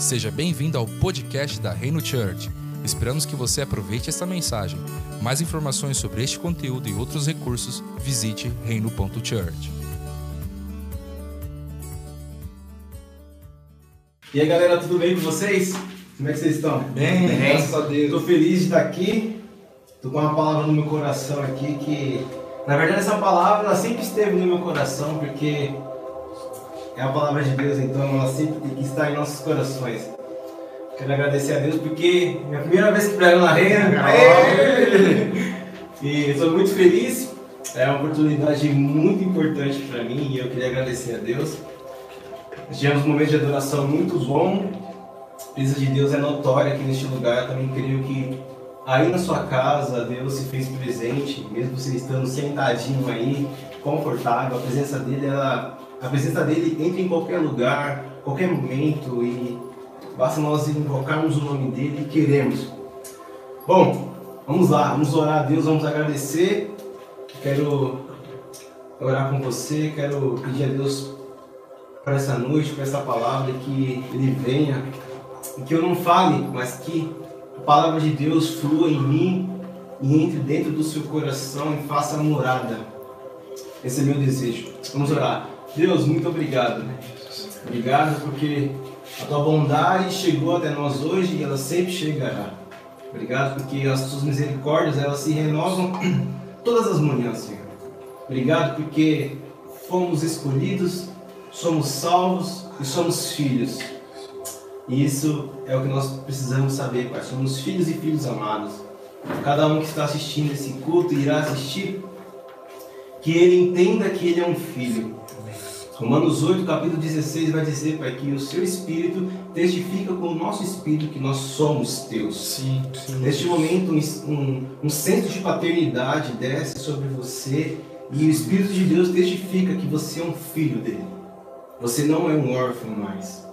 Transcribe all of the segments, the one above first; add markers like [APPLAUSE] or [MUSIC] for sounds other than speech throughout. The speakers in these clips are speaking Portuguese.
Seja bem-vindo ao podcast da Reino Church. Esperamos que você aproveite esta mensagem. Mais informações sobre este conteúdo e outros recursos, visite reino.church. E aí galera, tudo bem com vocês? Como é que vocês estão? Bem, graças a Deus. Tô feliz de estar aqui. Tô com uma palavra no meu coração aqui que, na verdade, essa palavra ela sempre esteve no meu coração porque é a palavra de Deus, então ela sempre tem que estar em nossos corações. Quero agradecer a Deus porque é minha primeira vez que prego na reina. [LAUGHS] E estou muito feliz. É uma oportunidade muito importante para mim e eu queria agradecer a Deus. Tivemos um momento de adoração muito bom. A presença de Deus é notória aqui neste lugar. Eu também creio que aí na sua casa Deus se fez presente, mesmo você estando sentadinho aí, confortável. A presença dele, ela, a presença dele entra em qualquer lugar, qualquer momento e basta nós invocarmos o nome dele e queremos. Bom, vamos lá, vamos orar a Deus, vamos agradecer. Quero orar com você, quero pedir a Deus para essa noite, para essa palavra, que Ele venha, e que eu não fale, mas que a palavra de Deus flua em mim e entre dentro do seu coração e faça morada. Esse é meu desejo. Vamos orar. Deus, muito obrigado. Obrigado porque a tua bondade chegou até nós hoje e ela sempre chegará. Obrigado porque as tuas misericórdias elas se renovam [CLEARS THROAT] todas as manhãs, Senhor. Obrigado porque fomos escolhidos somos salvos e somos filhos. E isso é o que nós precisamos saber, Pai. Somos filhos e filhos amados. Cada um que está assistindo esse culto irá assistir, que ele entenda que ele é um filho. Romanos 8, capítulo 16 vai dizer, Pai, que o seu Espírito testifica com o nosso Espírito que nós somos teus. Sim, sim. Neste momento, um, um, senso de paternidade desce sobre você e o Espírito de Deus testifica que você é um filho dele. Você não é um órfão mais.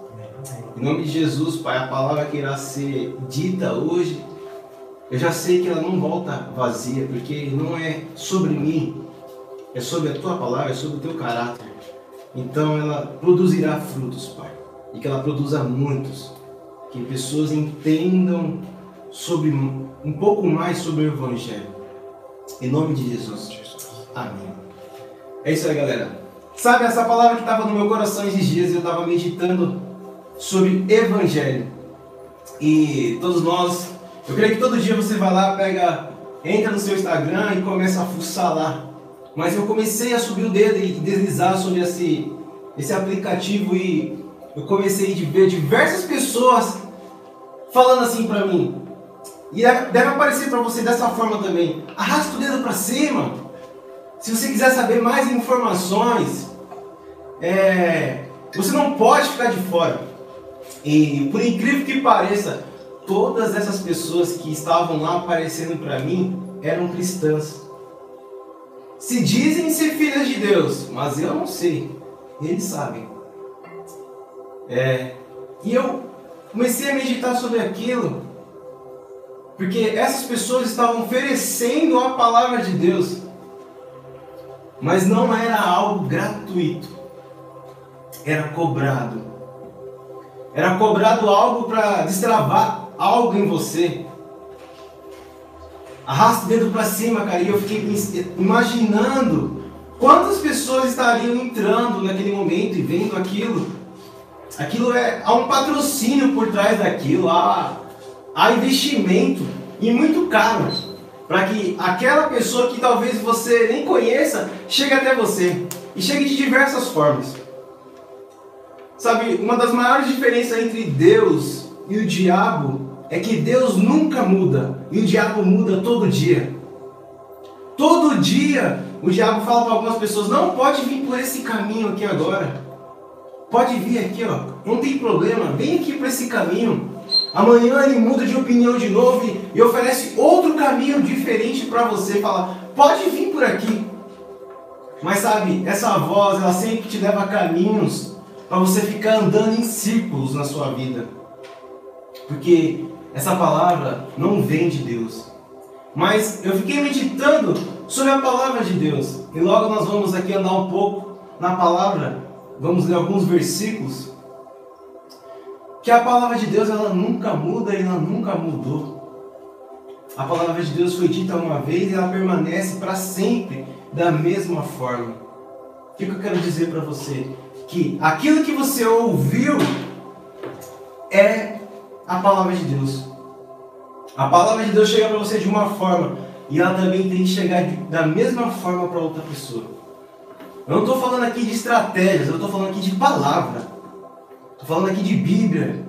Em nome de Jesus, Pai, a palavra que irá ser dita hoje, eu já sei que ela não volta vazia, porque não é sobre mim, é sobre a tua palavra, é sobre o teu caráter. Então ela produzirá frutos, Pai, e que ela produza muitos, que pessoas entendam sobre um pouco mais sobre o Evangelho. Em nome de Jesus. Amém. É isso aí, galera. Sabe essa palavra que estava no meu coração esses dias, eu estava meditando sobre evangelho. E todos nós, eu creio que todo dia você vai lá, pega, entra no seu Instagram e começa a fuçar lá. Mas eu comecei a subir o dedo e deslizar sobre esse, esse aplicativo e eu comecei a ver diversas pessoas falando assim para mim. E deve aparecer para você dessa forma também. Arrasta o dedo para cima. Se você quiser saber mais informações, é, você não pode ficar de fora. E por incrível que pareça, todas essas pessoas que estavam lá aparecendo para mim eram cristãs. Se dizem ser filhas de Deus, mas eu não sei. Eles sabem. É, e eu comecei a meditar sobre aquilo, porque essas pessoas estavam oferecendo a palavra de Deus, mas não era algo gratuito era cobrado. Era cobrado algo para destravar algo em você. Arrasta o dedo para cima, cara. E eu fiquei imaginando quantas pessoas estariam entrando naquele momento e vendo aquilo. Aquilo é. Há um patrocínio por trás daquilo, há, há investimento e muito caro para que aquela pessoa que talvez você nem conheça chegue até você e chegue de diversas formas. Sabe, uma das maiores diferenças entre Deus e o diabo é que Deus nunca muda e o diabo muda todo dia. Todo dia o diabo fala para algumas pessoas: não pode vir por esse caminho aqui agora. Pode vir aqui, ó. Não tem problema. Vem aqui para esse caminho. Amanhã ele muda de opinião de novo e oferece outro caminho diferente para você. Fala: pode vir por aqui. Mas sabe, essa voz ela sempre te leva a caminhos para você ficar andando em círculos na sua vida. Porque essa palavra não vem de Deus. Mas eu fiquei meditando sobre a palavra de Deus. E logo nós vamos aqui andar um pouco na palavra. Vamos ler alguns versículos que a palavra de Deus ela nunca muda e ela nunca mudou. A palavra de Deus foi dita uma vez e ela permanece para sempre da mesma forma. O que eu quero dizer para você? Que aquilo que você ouviu é a palavra de Deus. A palavra de Deus chega para você de uma forma e ela também tem que chegar da mesma forma para outra pessoa. Eu não estou falando aqui de estratégias, eu estou falando aqui de palavra. Estou falando aqui de Bíblia.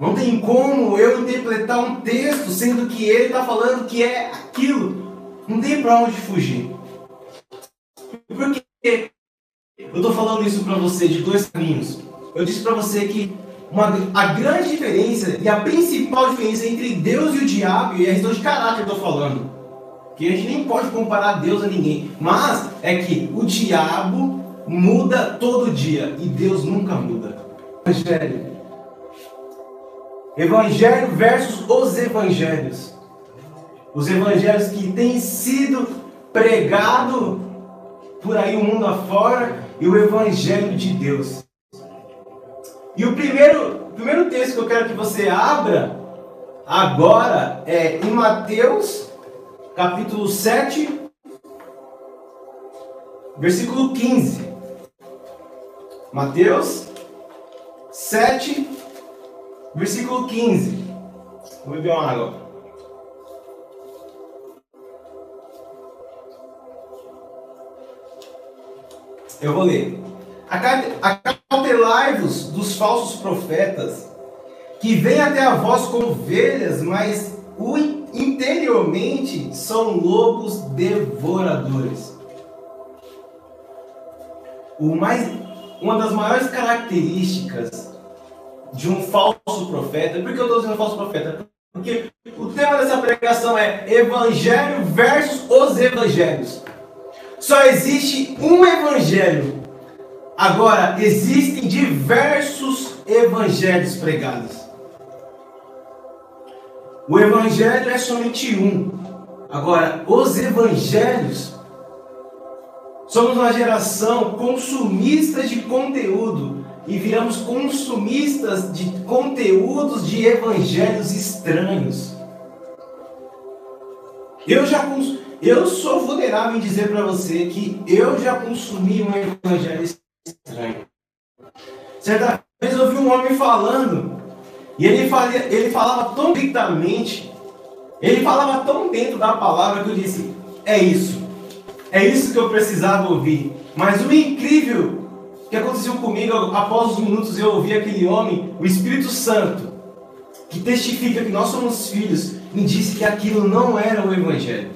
Não tem como eu interpretar um texto sendo que ele está falando que é aquilo. Não tem para onde fugir. Por que eu estou falando isso para você de dois caminhos? Eu disse para você que uma, a grande diferença e a principal diferença entre Deus e o diabo, e é a questão de caráter eu estou falando, que a gente nem pode comparar Deus a ninguém, mas é que o diabo muda todo dia e Deus nunca muda. Evangelho Evangelho versus os evangelhos. Os evangelhos que têm sido pregado por aí o mundo afora e o evangelho de Deus. E o primeiro, primeiro texto que eu quero que você abra agora é em Mateus, capítulo 7, versículo 15. Mateus 7, Versículo 15. Vou beber uma água. Eu vou ler. Acautelai-vos dos falsos profetas, que vêm até a vós como ovelhas, mas interiormente são lobos devoradores. O mais, uma das maiores características de um falso profeta. Por que eu estou dizendo falso profeta? Porque o tema dessa pregação é Evangelho versus os Evangelhos. Só existe um Evangelho. Agora, existem diversos Evangelhos pregados. O Evangelho é somente um. Agora, os Evangelhos somos uma geração consumista de conteúdo e viramos consumistas de conteúdos de evangelhos estranhos. Eu já eu sou vulnerável em dizer para você que eu já consumi um evangelho estranho. Certa vez ouvi um homem falando e ele, falava, ele falava tão dictamente, ele falava tão dentro da palavra que eu disse: é isso, é isso que eu precisava ouvir. Mas o incrível que aconteceu comigo após os minutos eu ouvi aquele homem, o Espírito Santo, que testifica que nós somos filhos, me disse que aquilo não era o Evangelho.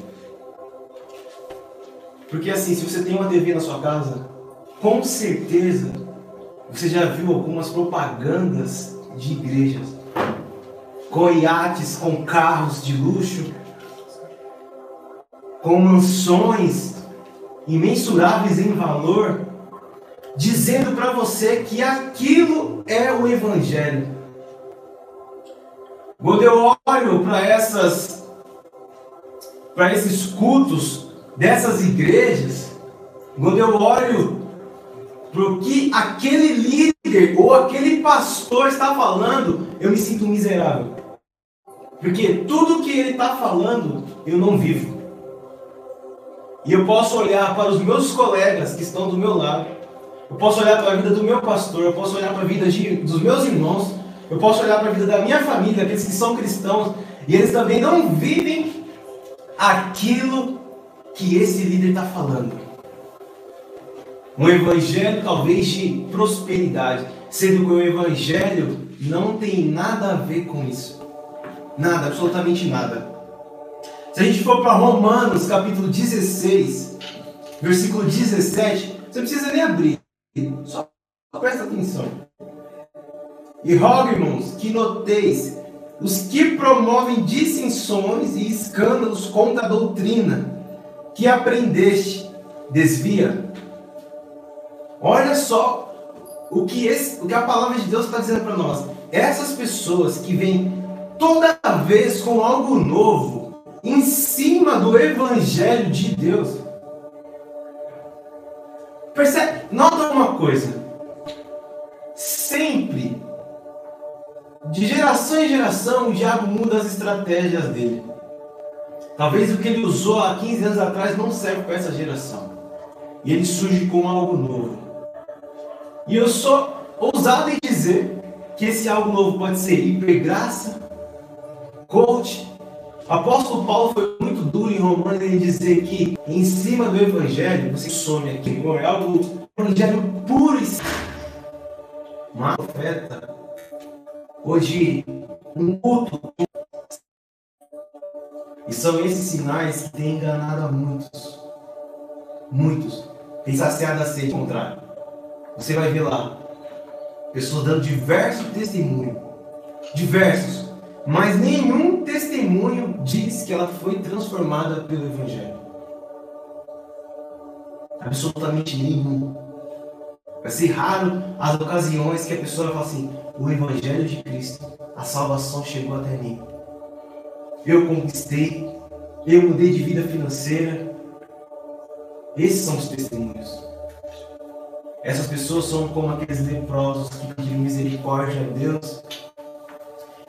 Porque assim, se você tem uma TV na sua casa, com certeza você já viu algumas propagandas de igrejas? Com iates, com carros de luxo, com mansões imensuráveis em valor, dizendo para você que aquilo é o Evangelho. Quando eu olho para essas, para esses cultos dessas igrejas, quando eu olho para o que aquele líder ou aquele pastor está falando, eu me sinto miserável. Porque tudo que ele está falando, eu não vivo. E eu posso olhar para os meus colegas que estão do meu lado eu posso olhar para a vida do meu pastor, eu posso olhar para a vida de, dos meus irmãos, eu posso olhar para a vida da minha família, aqueles que são cristãos, e eles também não vivem aquilo que esse líder está falando. Um evangelho talvez de prosperidade, sendo que o evangelho não tem nada a ver com isso. Nada, absolutamente nada. Se a gente for para Romanos capítulo 16, versículo 17, você não precisa nem abrir. Só presta atenção. E rogo, irmãos, que noteis os que promovem dissensões e escândalos contra a doutrina que aprendeste, desvia. Olha só o que, esse, o que a palavra de Deus está dizendo para nós. Essas pessoas que vêm toda vez com algo novo em cima do evangelho de Deus, Percebe? Nota uma coisa. Sempre de geração em geração, o diabo muda as estratégias dele. Talvez o que ele usou há 15 anos atrás não serve para essa geração. E ele surge com algo novo. E eu sou ousado em dizer que esse algo novo pode ser hipergraça, coach. O apóstolo Paulo foi muito duro em Romanos em dizer que em cima do evangelho, você some aqui, é algo evangelho puro e uma profeta hoje um culto e são esses sinais que têm enganado a muitos. Muitos. Tem saciado a sede contrário. Você vai ver lá. Pessoas dando diversos testemunhos. Diversos. Mas nenhum testemunho diz que ela foi transformada pelo Evangelho. Absolutamente nenhum. Vai ser raro as ocasiões que a pessoa vai falar assim: o Evangelho de Cristo, a salvação chegou até mim eu conquistei, eu mudei de vida financeira. Esses são os testemunhos. Essas pessoas são como aqueles leprosos que pediram misericórdia a Deus,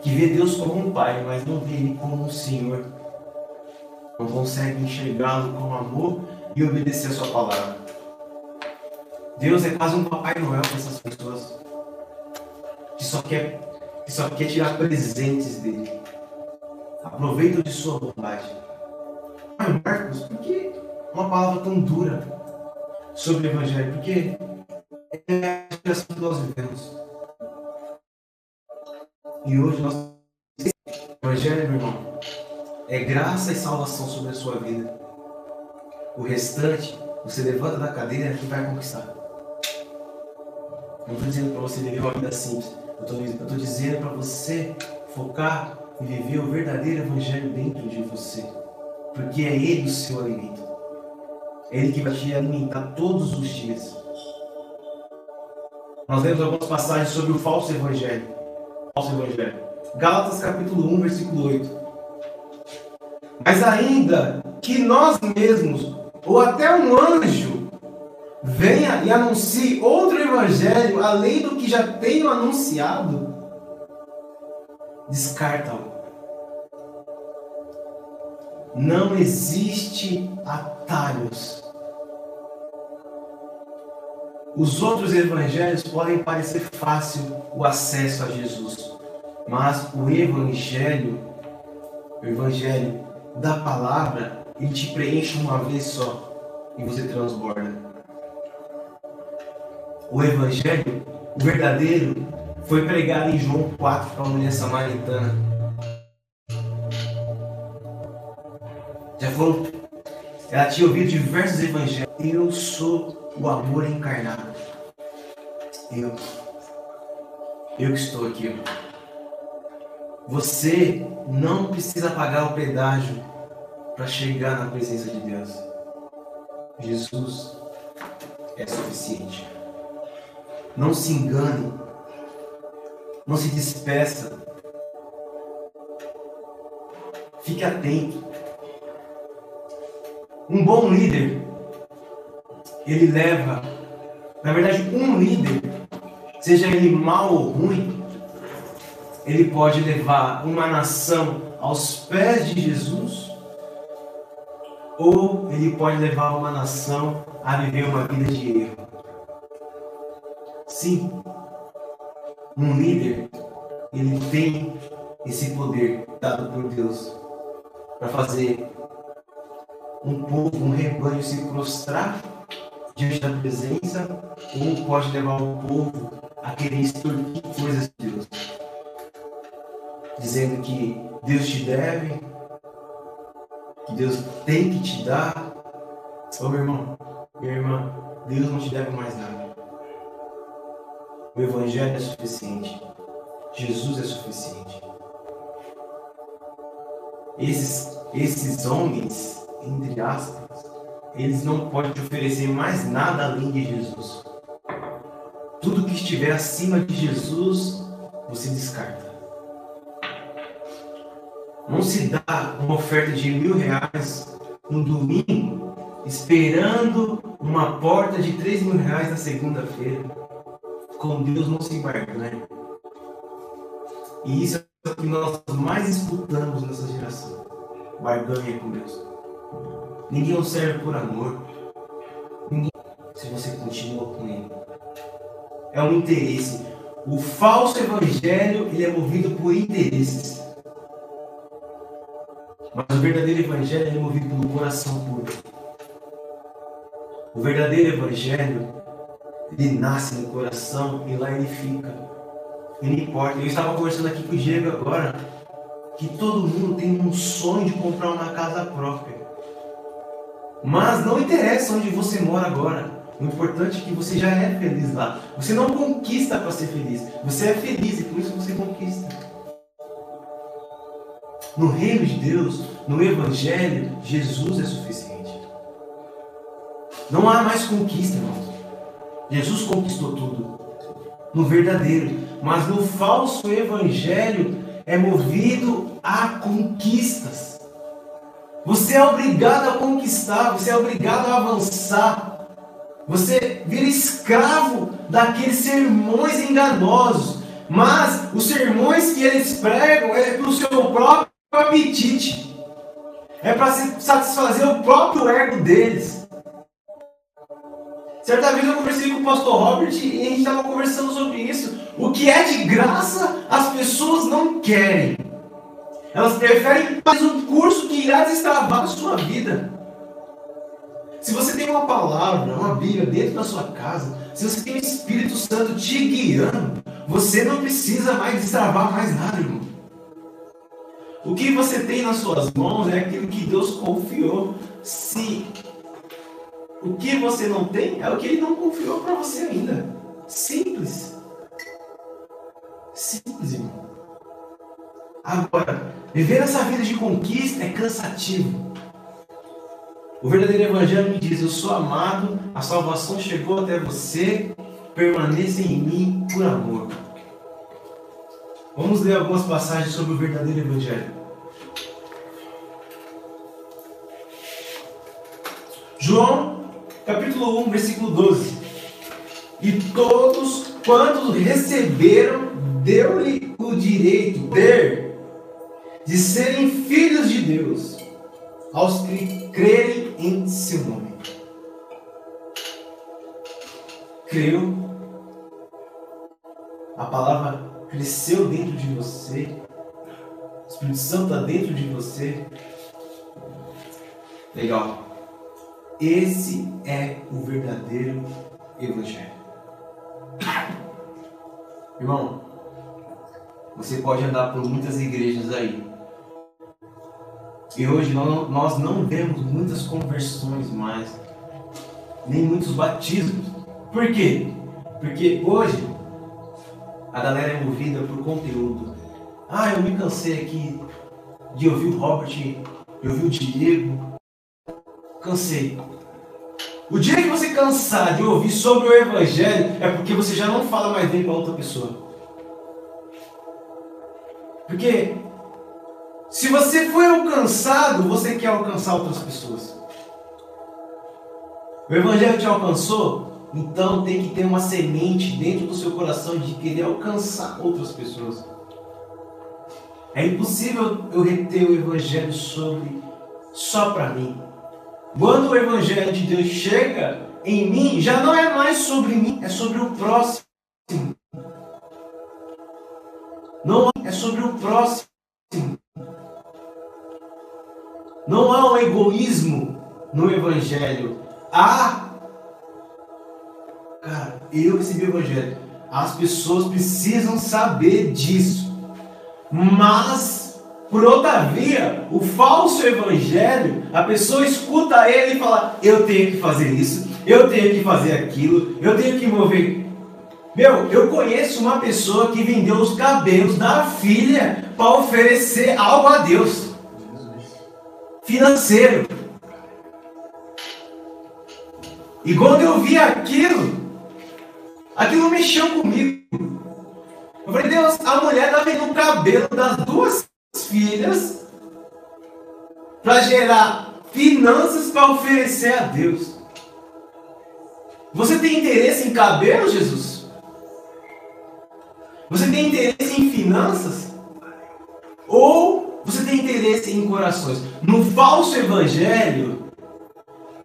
que vê Deus como um pai, mas não vê Ele como um Senhor. Não consegue enxergá-lo com amor e obedecer a sua palavra. Deus é quase um Papai Noel para essas pessoas que só quer, que só quer tirar presentes dele. Aproveita de sua bondade. Mas, Marcos, por que uma palavra tão dura sobre o Evangelho? Porque é a geração que nós vivemos. E hoje nós. O Evangelho, meu irmão, é graça e salvação sobre a sua vida. O restante, você levanta da cadeira e vai conquistar. Não estou dizendo para você viver uma vida simples. Eu estou dizendo para você focar e viver o verdadeiro evangelho dentro de você. Porque é Ele o seu alimento. É Ele que vai te alimentar todos os dias. Nós lemos algumas passagens sobre o falso evangelho. Falso evangelho. Gálatas capítulo 1, versículo 8. Mas ainda que nós mesmos, ou até um anjo, venha e anuncie outro evangelho além do que já tenho anunciado, descarta-o. Não existe atalhos. Os outros evangelhos podem parecer fácil o acesso a Jesus, mas o evangelho, o evangelho da palavra, ele te preenche uma vez só e você transborda. O evangelho, o verdadeiro, foi pregado em João 4 para a mulher samaritana Já falou, ela tinha ouvido diversos evangelhos. Eu sou o amor encarnado. Eu. Eu que estou aqui. Você não precisa pagar o pedágio para chegar na presença de Deus. Jesus é suficiente. Não se engane. Não se despeça. Fique atento. Um bom líder, ele leva, na verdade, um líder, seja ele mal ou ruim, ele pode levar uma nação aos pés de Jesus, ou ele pode levar uma nação a viver uma vida de erro. Sim, um líder, ele tem esse poder dado por Deus para fazer um povo, um rebanho se prostrar diante da presença, ou pode levar o povo a querer extorquir coisas de Deus, dizendo que Deus te deve, que Deus tem que te dar. Ô meu irmão, minha irmã, Deus não te deve mais nada. O Evangelho é suficiente. Jesus é suficiente. Esses, esses homens entre aspas, eles não podem te oferecer mais nada além de Jesus. Tudo que estiver acima de Jesus, você descarta. Não se dá uma oferta de mil reais no domingo, esperando uma porta de três mil reais na segunda-feira. Com Deus não se embarca, né? E isso é o que nós mais disputamos nessa geração. Barganha com Deus. Ninguém o serve por amor. Ninguém se você continua com ele. É um interesse. O falso evangelho ele é movido por interesses. Mas o verdadeiro evangelho é movido pelo coração puro. O verdadeiro evangelho ele nasce no coração e lá ele fica. E não importa. Eu estava conversando aqui com o Diego agora que todo mundo tem um sonho de comprar uma casa própria. Mas não interessa onde você mora agora. O importante é que você já é feliz lá. Você não conquista para ser feliz. Você é feliz e por isso você conquista. No reino de Deus, no Evangelho, Jesus é suficiente. Não há mais conquista, irmãos. Jesus conquistou tudo. No verdadeiro. Mas no falso Evangelho é movido a conquistas. Você é obrigado a conquistar, você é obrigado a avançar. Você vira escravo daqueles sermões enganosos. Mas os sermões que eles pregam é para o seu próprio apetite. É para satisfazer o próprio ego deles. Certa vez eu conversei com o pastor Robert e a gente estava conversando sobre isso. O que é de graça, as pessoas não querem. Elas preferem mais um curso que irá destravar a sua vida. Se você tem uma palavra, uma Bíblia dentro da sua casa, se você tem o Espírito Santo te guiando, você não precisa mais destravar mais nada, irmão. O que você tem nas suas mãos é aquilo que Deus confiou. Se o que você não tem é o que Ele não confiou para você ainda. Simples. Simples, irmão. Agora, viver essa vida de conquista é cansativo. O verdadeiro Evangelho me diz: Eu sou amado, a salvação chegou até você, permaneça em mim por amor. Vamos ler algumas passagens sobre o verdadeiro Evangelho. João, capítulo 1, versículo 12. E todos quantos receberam, deu-lhe o direito ter de serem filhos de Deus, aos que crerem em seu nome. Creu, a palavra cresceu dentro de você, o Espírito Santo está dentro de você. Legal. Esse é o verdadeiro Evangelho. Irmão, você pode andar por muitas igrejas aí. E hoje nós não vemos muitas conversões mais, nem muitos batismos. Por quê? Porque hoje a galera é movida por conteúdo. Ah, eu me cansei aqui de ouvir o Robert, de ouvir o Diego. Cansei. O dia que você cansar de ouvir sobre o Evangelho é porque você já não fala mais bem para outra pessoa. Porque se você foi alcançado, você quer alcançar outras pessoas. O Evangelho te alcançou, então tem que ter uma semente dentro do seu coração de querer alcançar outras pessoas. É impossível eu reter o Evangelho sobre só para mim. Quando o Evangelho de Deus chega em mim, já não é mais sobre mim, é sobre o próximo. Não é sobre o próximo. Não há um egoísmo no Evangelho. Há. Cara, eu recebi o Evangelho. As pessoas precisam saber disso. Mas, por outra via, o falso Evangelho, a pessoa escuta ele e fala: Eu tenho que fazer isso, eu tenho que fazer aquilo, eu tenho que mover meu, eu conheço uma pessoa que vendeu os cabelos da filha para oferecer algo a Deus. Financeiro. E quando eu vi aquilo, aquilo mexeu comigo. Eu falei, Deus, a mulher está vendendo o cabelo das duas filhas para gerar finanças para oferecer a Deus. Você tem interesse em cabelo, Jesus? Você tem interesse em finanças? Ou você tem interesse em corações. No falso evangelho,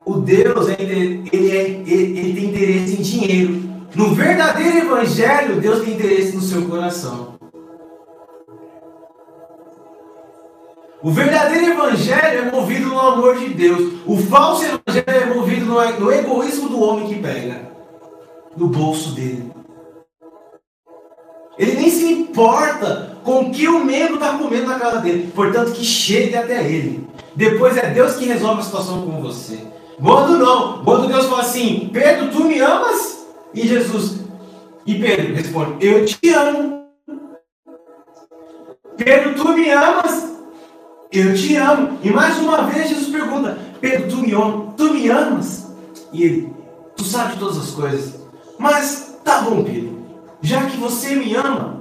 o Deus ele, é, ele, ele tem interesse em dinheiro. No verdadeiro evangelho, Deus tem interesse no seu coração. O verdadeiro evangelho é movido no amor de Deus. O falso evangelho é movido no, egoísmo do homem que pega no bolso dele. Ele nem se importa com que o membro está comendo na casa dele. Portanto, que chegue até ele. Depois é Deus que resolve a situação com você. Quando não, quando Deus fala assim, Pedro, tu me amas? E Jesus, e Pedro responde, eu te amo. Pedro, tu me amas? Eu te amo. E mais uma vez Jesus pergunta, Pedro, tu me, tu me amas? E ele, tu sabe todas as coisas. Mas tá bom, Pedro. Já que você me ama,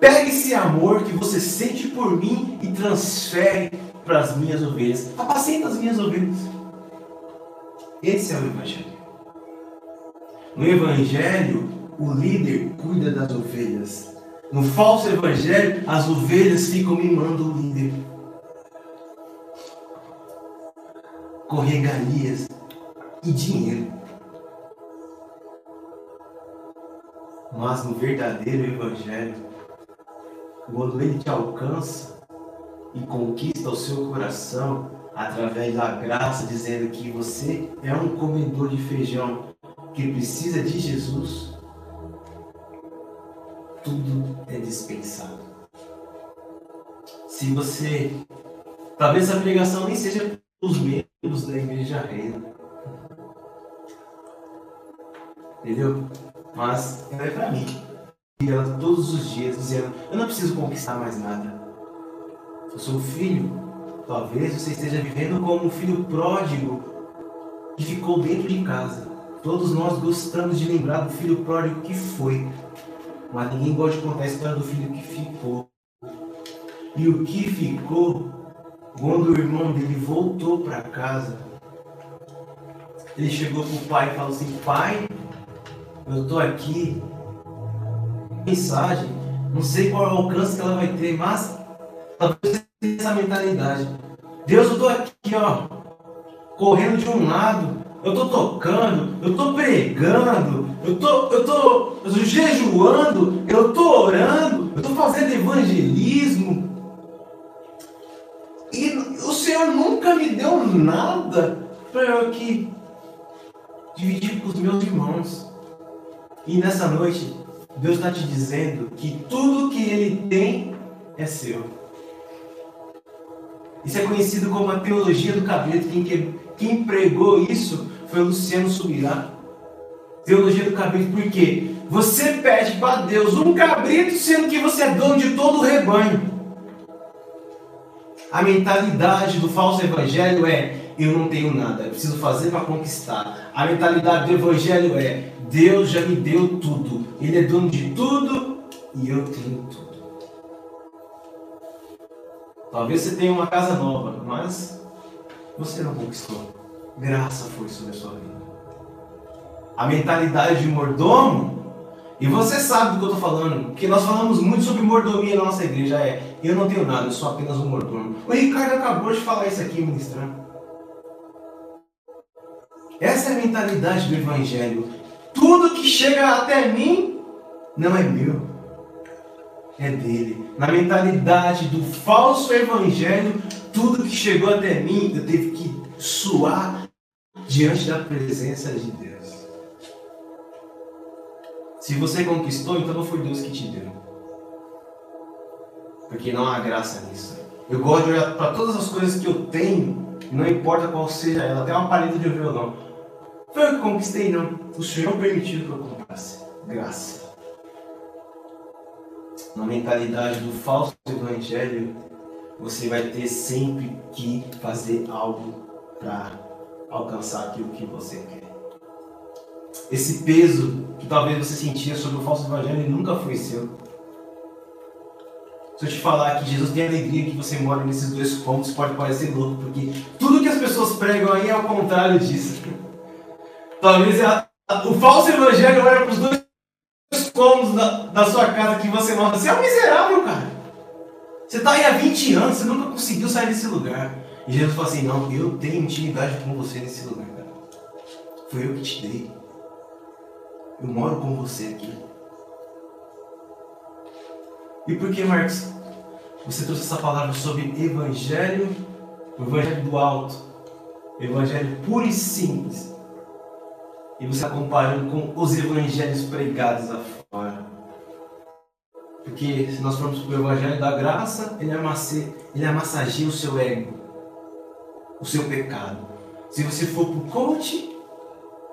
pegue esse amor que você sente por mim e transfere para as minhas ovelhas. Apacenta as minhas ovelhas. Esse é o Evangelho. No Evangelho, o líder cuida das ovelhas. No falso Evangelho, as ovelhas ficam mimando o líder. Corregarias e dinheiro. Mas no verdadeiro Evangelho, quando ele te alcança e conquista o seu coração através da graça, dizendo que você é um comedor de feijão que precisa de Jesus, tudo é dispensado. Se você. Talvez a pregação nem seja os membros da igreja reina. Entendeu? Mas ela é para mim. Ela todos os dias dizendo: Eu não preciso conquistar mais nada. Eu sou filho. Talvez você esteja vivendo como um filho pródigo que ficou dentro de casa. Todos nós gostamos de lembrar do filho pródigo que foi. Mas ninguém gosta de contar a história do filho que ficou. E o que ficou, quando o irmão dele voltou para casa, ele chegou para o pai e falou assim: Pai, eu estou aqui, mensagem, não sei qual é alcance que ela vai ter, mas talvez essa mentalidade. Deus, eu estou aqui, ó, correndo de um lado, eu estou tocando, eu estou pregando, eu tô, eu tô jejuando, eu estou orando, eu estou fazendo evangelismo. E o Senhor nunca me deu nada para eu aqui dividir com os meus irmãos. E nessa noite, Deus está te dizendo que tudo que Ele tem é seu. Isso é conhecido como a teologia do cabrito. Quem, quem pregou isso foi o Luciano Subirá. Teologia do cabrito, por quê? Você pede para Deus um cabrito, sendo que você é dono de todo o rebanho. A mentalidade do falso evangelho é: eu não tenho nada, eu preciso fazer para conquistar. A mentalidade do evangelho é: Deus já me deu tudo. Ele é dono de tudo e eu tenho tudo. Talvez você tenha uma casa nova, mas você não conquistou. Graça foi sobre a sua vida. A mentalidade de mordomo, e você sabe do que eu estou falando, porque nós falamos muito sobre mordomia na nossa igreja. É, eu não tenho nada, eu sou apenas um mordomo. O Ricardo acabou de falar isso aqui, ministrando. Essa é a mentalidade do Evangelho. Tudo que chega até mim não é meu, é dele. Na mentalidade do falso evangelho, tudo que chegou até mim eu tive que suar diante da presença de Deus. Se você conquistou, então não foi Deus que te deu. Porque não há graça nisso. Eu gosto de olhar para todas as coisas que eu tenho, não importa qual seja ela, até uma paleta de violão. Foi eu que conquistei, não. O Senhor permitiu que eu comprasse. Graça. Na mentalidade do falso evangelho, você vai ter sempre que fazer algo para alcançar aquilo que você quer. Esse peso que talvez você sentia sobre o falso evangelho nunca foi seu. Se eu te falar que Jesus tem alegria que você mora nesses dois pontos, pode parecer louco, porque tudo que as pessoas pregam aí é o contrário disso. Talvez a, a, o falso evangelho olha para os dois cômodos da, da sua casa que você mora. Você é um miserável, cara. Você está aí há 20 anos, você nunca conseguiu sair desse lugar. E Jesus fala assim: Não, eu tenho intimidade com você nesse lugar, cara. Foi eu que te dei. Eu moro com você aqui. E por que, Marcos, você trouxe essa palavra sobre evangelho, o evangelho do alto, evangelho puro e simples? E você está comparando com os evangelhos pregados afora. Porque se nós formos para o evangelho da graça, ele, amasse, ele amassageia o seu ego, o seu pecado. Se você for para o coach,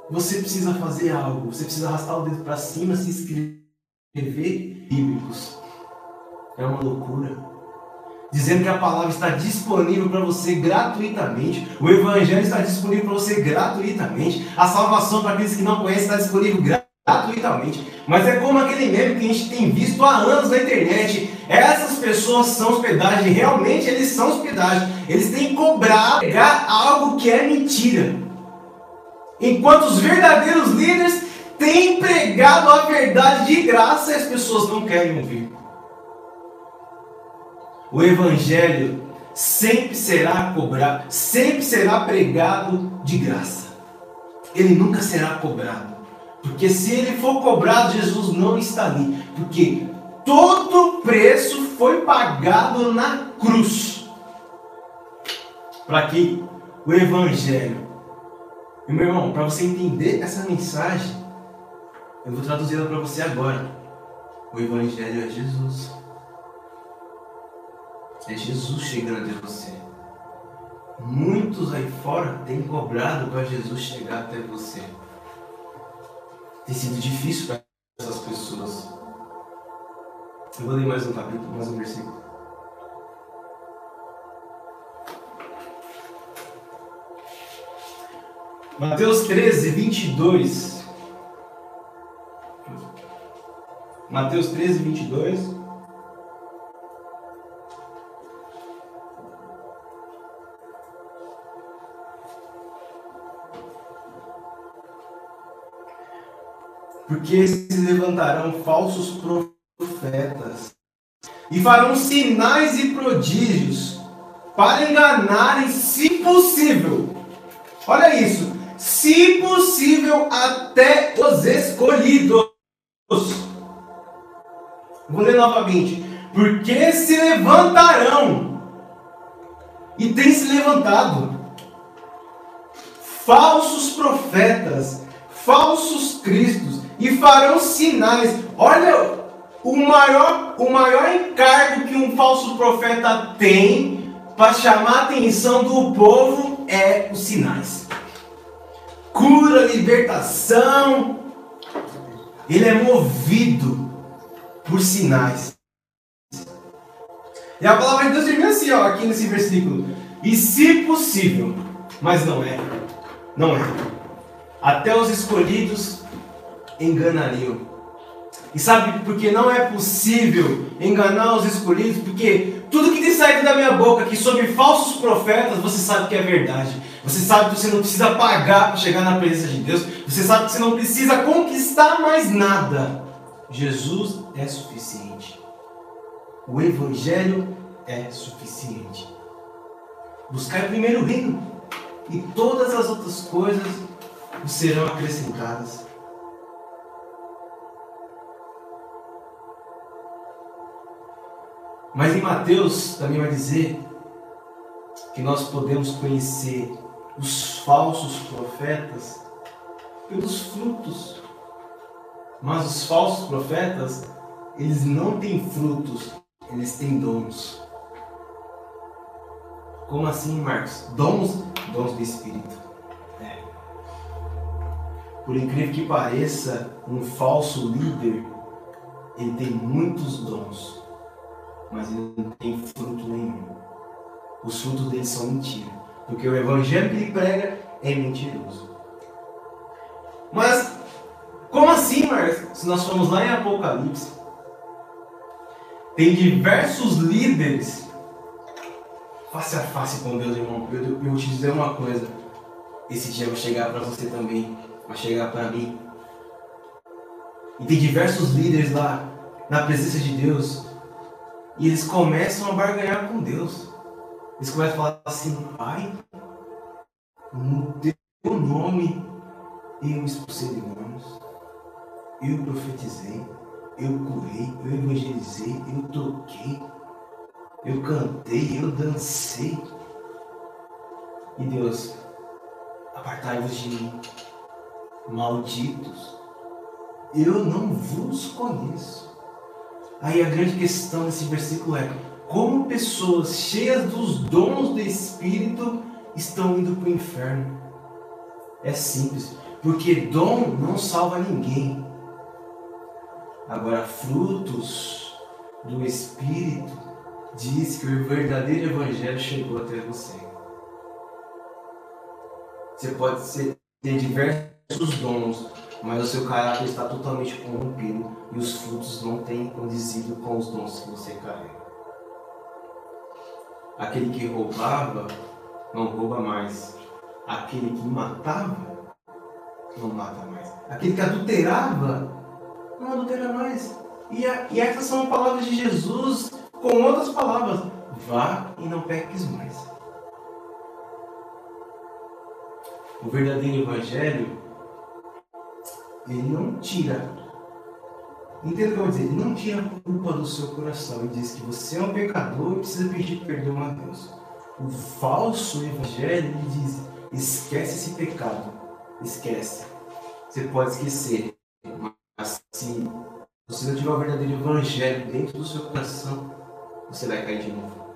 você precisa fazer algo, você precisa arrastar o dedo para cima, se inscrever bíblicos. É uma loucura. Dizendo que a palavra está disponível para você gratuitamente, o Evangelho está disponível para você gratuitamente, a salvação para aqueles que não conhecem está disponível gratuitamente. Mas é como aquele meme que a gente tem visto há anos na internet. Essas pessoas são hospedagem, realmente eles são hospedagem. Eles têm que cobrar, pegar algo que é mentira. Enquanto os verdadeiros líderes têm pregado a verdade de graça e as pessoas não querem ouvir. O evangelho sempre será cobrado, sempre será pregado de graça. Ele nunca será cobrado. Porque se ele for cobrado, Jesus não está ali. Porque todo preço foi pagado na cruz. Para que o evangelho. E meu irmão, para você entender essa mensagem, eu vou traduzi-la para você agora. O evangelho é Jesus. É Jesus chegando até você. Muitos aí fora têm cobrado para Jesus chegar até você. Tem sido difícil para essas pessoas. Eu vou ler mais um capítulo, mais um versículo. Mateus 13, 22. Mateus 13, 22. Porque se levantarão falsos profetas e farão sinais e prodígios para enganarem, se possível. Olha isso, se possível, até os escolhidos. Vou ler novamente. Porque se levantarão, e tem se levantado, falsos profetas, falsos cristos, e farão sinais. Olha o maior, o maior encargo que um falso profeta tem para chamar a atenção do povo é os sinais. Cura, libertação. Ele é movido por sinais. E a palavra de Deus termina assim, ó, aqui nesse versículo. E se possível, mas não é, não é. Até os escolhidos enganariam. E sabe por que não é possível enganar os escolhidos? Porque tudo que tem saído da minha boca aqui sobre falsos profetas, você sabe que é verdade. Você sabe que você não precisa pagar para chegar na presença de Deus. Você sabe que você não precisa conquistar mais nada. Jesus é suficiente. O Evangelho é suficiente. Buscar primeiro o reino e todas as outras coisas serão acrescentadas. Mas em Mateus também vai dizer que nós podemos conhecer os falsos profetas pelos frutos. Mas os falsos profetas, eles não têm frutos, eles têm dons. Como assim, Marcos? Dons, dons do Espírito. É. Por incrível que pareça, um falso líder, ele tem muitos dons mas ele não tem fruto nenhum. Os frutos dele são mentira. Porque o evangelho que ele prega é mentiroso. Mas, como assim, Marcos? Se nós formos lá em Apocalipse, tem diversos líderes face a face com Deus, irmão. Eu, eu te dizer uma coisa. Esse dia vai chegar para você também, vai chegar para mim. E tem diversos líderes lá na presença de Deus E eles começam a barganhar com Deus. Eles começam a falar assim, Pai, no teu nome eu expulsei demônios, eu profetizei, eu curei, eu evangelizei, eu toquei, eu cantei, eu dancei. E Deus, apartai-vos de mim, malditos, eu não vos conheço. Aí a grande questão desse versículo é: como pessoas cheias dos dons do Espírito estão indo para o inferno? É simples, porque dom não salva ninguém. Agora, frutos do Espírito diz que o verdadeiro Evangelho chegou até você. Você pode ter diversos dons, mas o seu caráter está totalmente corrompido e os frutos não têm condizido com os dons que você carrega. Aquele que roubava, não rouba mais. Aquele que matava, não mata mais. Aquele que adulterava, não adultera mais. E, a, e essas são palavras de Jesus com outras palavras. Vá e não peques mais. O verdadeiro evangelho, ele não tira. Entenda o que eu vou dizer? Ele não tira a culpa do seu coração. Ele diz que você é um pecador e precisa pedir perdão a Deus. O falso evangelho, ele diz: esquece esse pecado. Esquece. Você pode esquecer. Mas se você não tiver o verdadeiro evangelho dentro do seu coração, você vai cair de novo.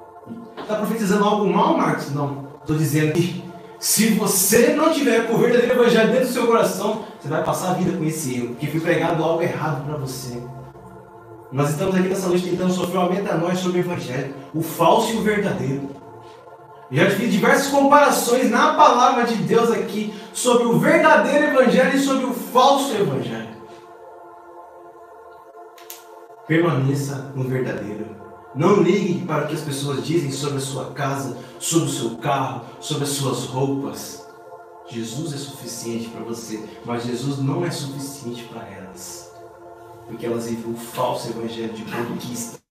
Está profetizando algo mal, Marcos? Não. Estou dizendo que se você não tiver o verdadeiro evangelho dentro do seu coração, você vai passar a vida com esse erro, porque foi pregado algo errado para você. Nós estamos aqui nessa noite tentando sofrer uma metanoia sobre o evangelho, o falso e o verdadeiro. Já fiz diversas comparações na palavra de Deus aqui sobre o verdadeiro evangelho e sobre o falso evangelho. Permaneça no verdadeiro. Não ligue para o que as pessoas dizem sobre a sua casa, sobre o seu carro, sobre as suas roupas. Jesus é suficiente para você, mas Jesus não é suficiente para elas. Porque elas vivem o falso evangelho de conquistas.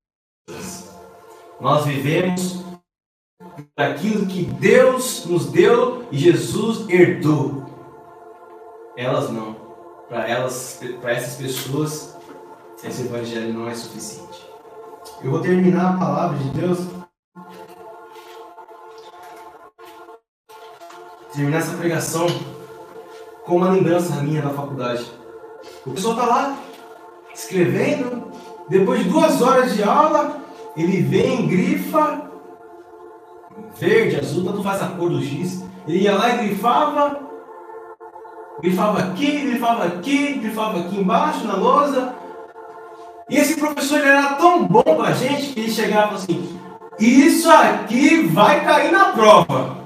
Nós vivemos aquilo que Deus nos deu e Jesus herdou. Elas não. Para elas, para essas pessoas, esse evangelho não é suficiente. Eu vou terminar a palavra de Deus. Terminar essa pregação com uma lembrança minha da faculdade. O pessoal tá lá escrevendo. Depois de duas horas de aula, ele vem, grifa, verde, azul, tanto faz a cor do giz. Ele ia lá e grifava, grifava aqui, grifava aqui, grifava aqui embaixo na lousa, e esse professor era tão bom com a gente que ele chegava assim: Isso aqui vai cair na prova.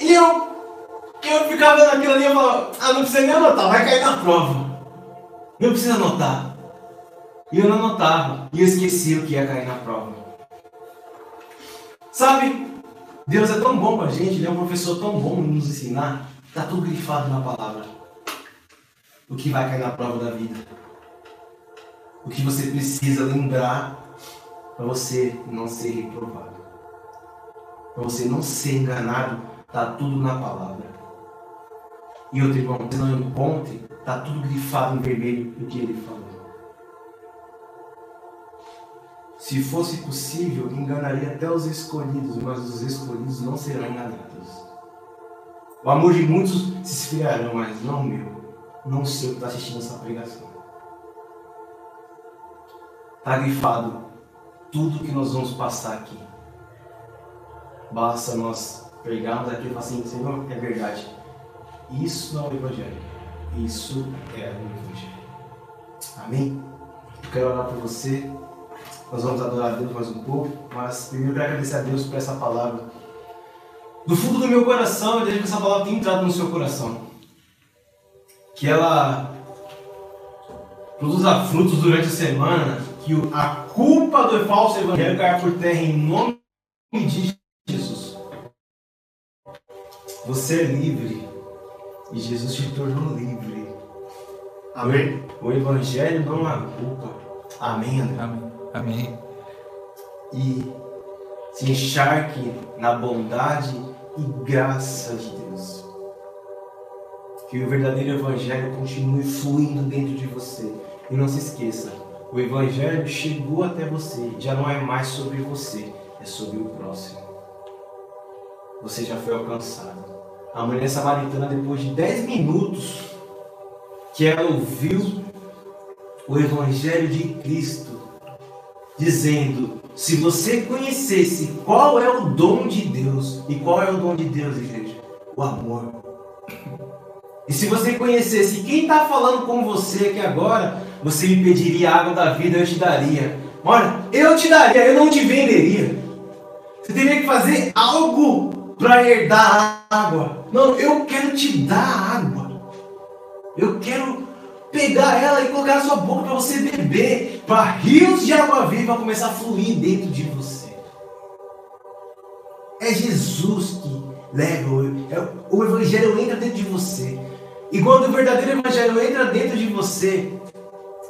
E eu, eu ficava naquilo ali e falava: Ah, não precisa nem anotar, vai cair na prova. Não precisa anotar. E eu não anotava. E eu esquecia o que ia cair na prova. Sabe, Deus é tão bom com a gente, Ele é um professor tão bom em nos ensinar. Está tudo grifado na palavra. O que vai cair na prova da vida o que você precisa lembrar para você não ser reprovado. Para você não ser enganado, está tudo na palavra. E outro irmão, você não encontre, está tudo grifado em vermelho o que ele falou. Se fosse possível, enganaria até os escolhidos, mas os escolhidos não serão enganados. O amor de muitos se esfriarão, mas não o meu, não o seu que está assistindo essa pregação. Está grifado tudo que nós vamos passar aqui. Basta nós pregarmos aqui e assim, Senhor, é verdade. Isso não é o Evangelho. Isso é o Evangelho. Amém? Eu quero orar por você. Nós vamos adorar a Deus mais um pouco. Mas primeiro eu quero agradecer a Deus por essa palavra. Do fundo do meu coração, eu desejo que essa palavra tenha entrado no seu coração. Que ela produza frutos durante a semana que a culpa do falso evangelho caia por terra em nome de. Você é livre e Jesus te tornou livre. Amém. O evangelho não há culpa. Amém, André? Amém. Amém. E se encharque na bondade e graça de Deus. Que o verdadeiro Evangelho continue fluindo dentro de você. E não se esqueça, o Evangelho chegou até você, já não é mais sobre você, é sobre o próximo. Você já foi alcançado. A mulher samaritana, depois de 10 minutos que ela ouviu o Evangelho de Cristo, dizendo: se você conhecesse qual é o dom de Deus, e qual é o dom de Deus, igreja? O amor. E se você conhecesse quem está falando com você aqui agora, você me pediria água da vida, eu te daria. Olha, eu te daria, eu não te venderia. Você teria que fazer algo para herdar água. Não, eu quero te dar água. Eu quero pegar ela e colocar na sua boca para você beber, para rios de água viva começar a fluir dentro de você. É Jesus que leva, o, o Evangelho entra dentro de você. E quando o verdadeiro Evangelho entra dentro de você,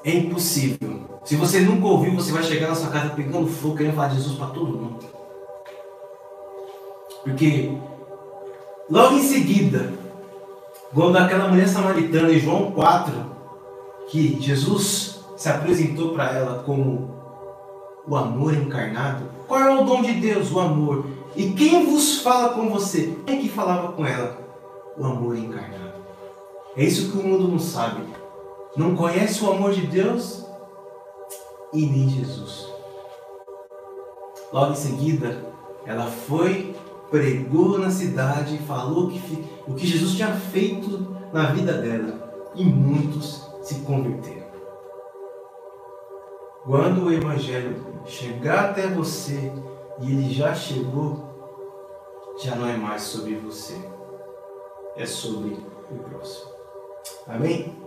é impossível. Se você nunca ouviu, você vai chegar na sua casa pegando fogo, querendo falar de Jesus para todo mundo. Porque logo em seguida, quando aquela mulher samaritana em João 4, que Jesus se apresentou para ela como o amor encarnado, qual é o dom de Deus? O amor. E quem vos fala com você? Quem é que falava com ela? O amor encarnado. É isso que o mundo não sabe. Não conhece o amor de Deus e nem Jesus. Logo em seguida, ela foi, pregou na cidade, falou que, o que Jesus tinha feito na vida dela e muitos se converteram. Quando o Evangelho chegar até você e ele já chegou, já não é mais sobre você, é sobre o próximo. Amém?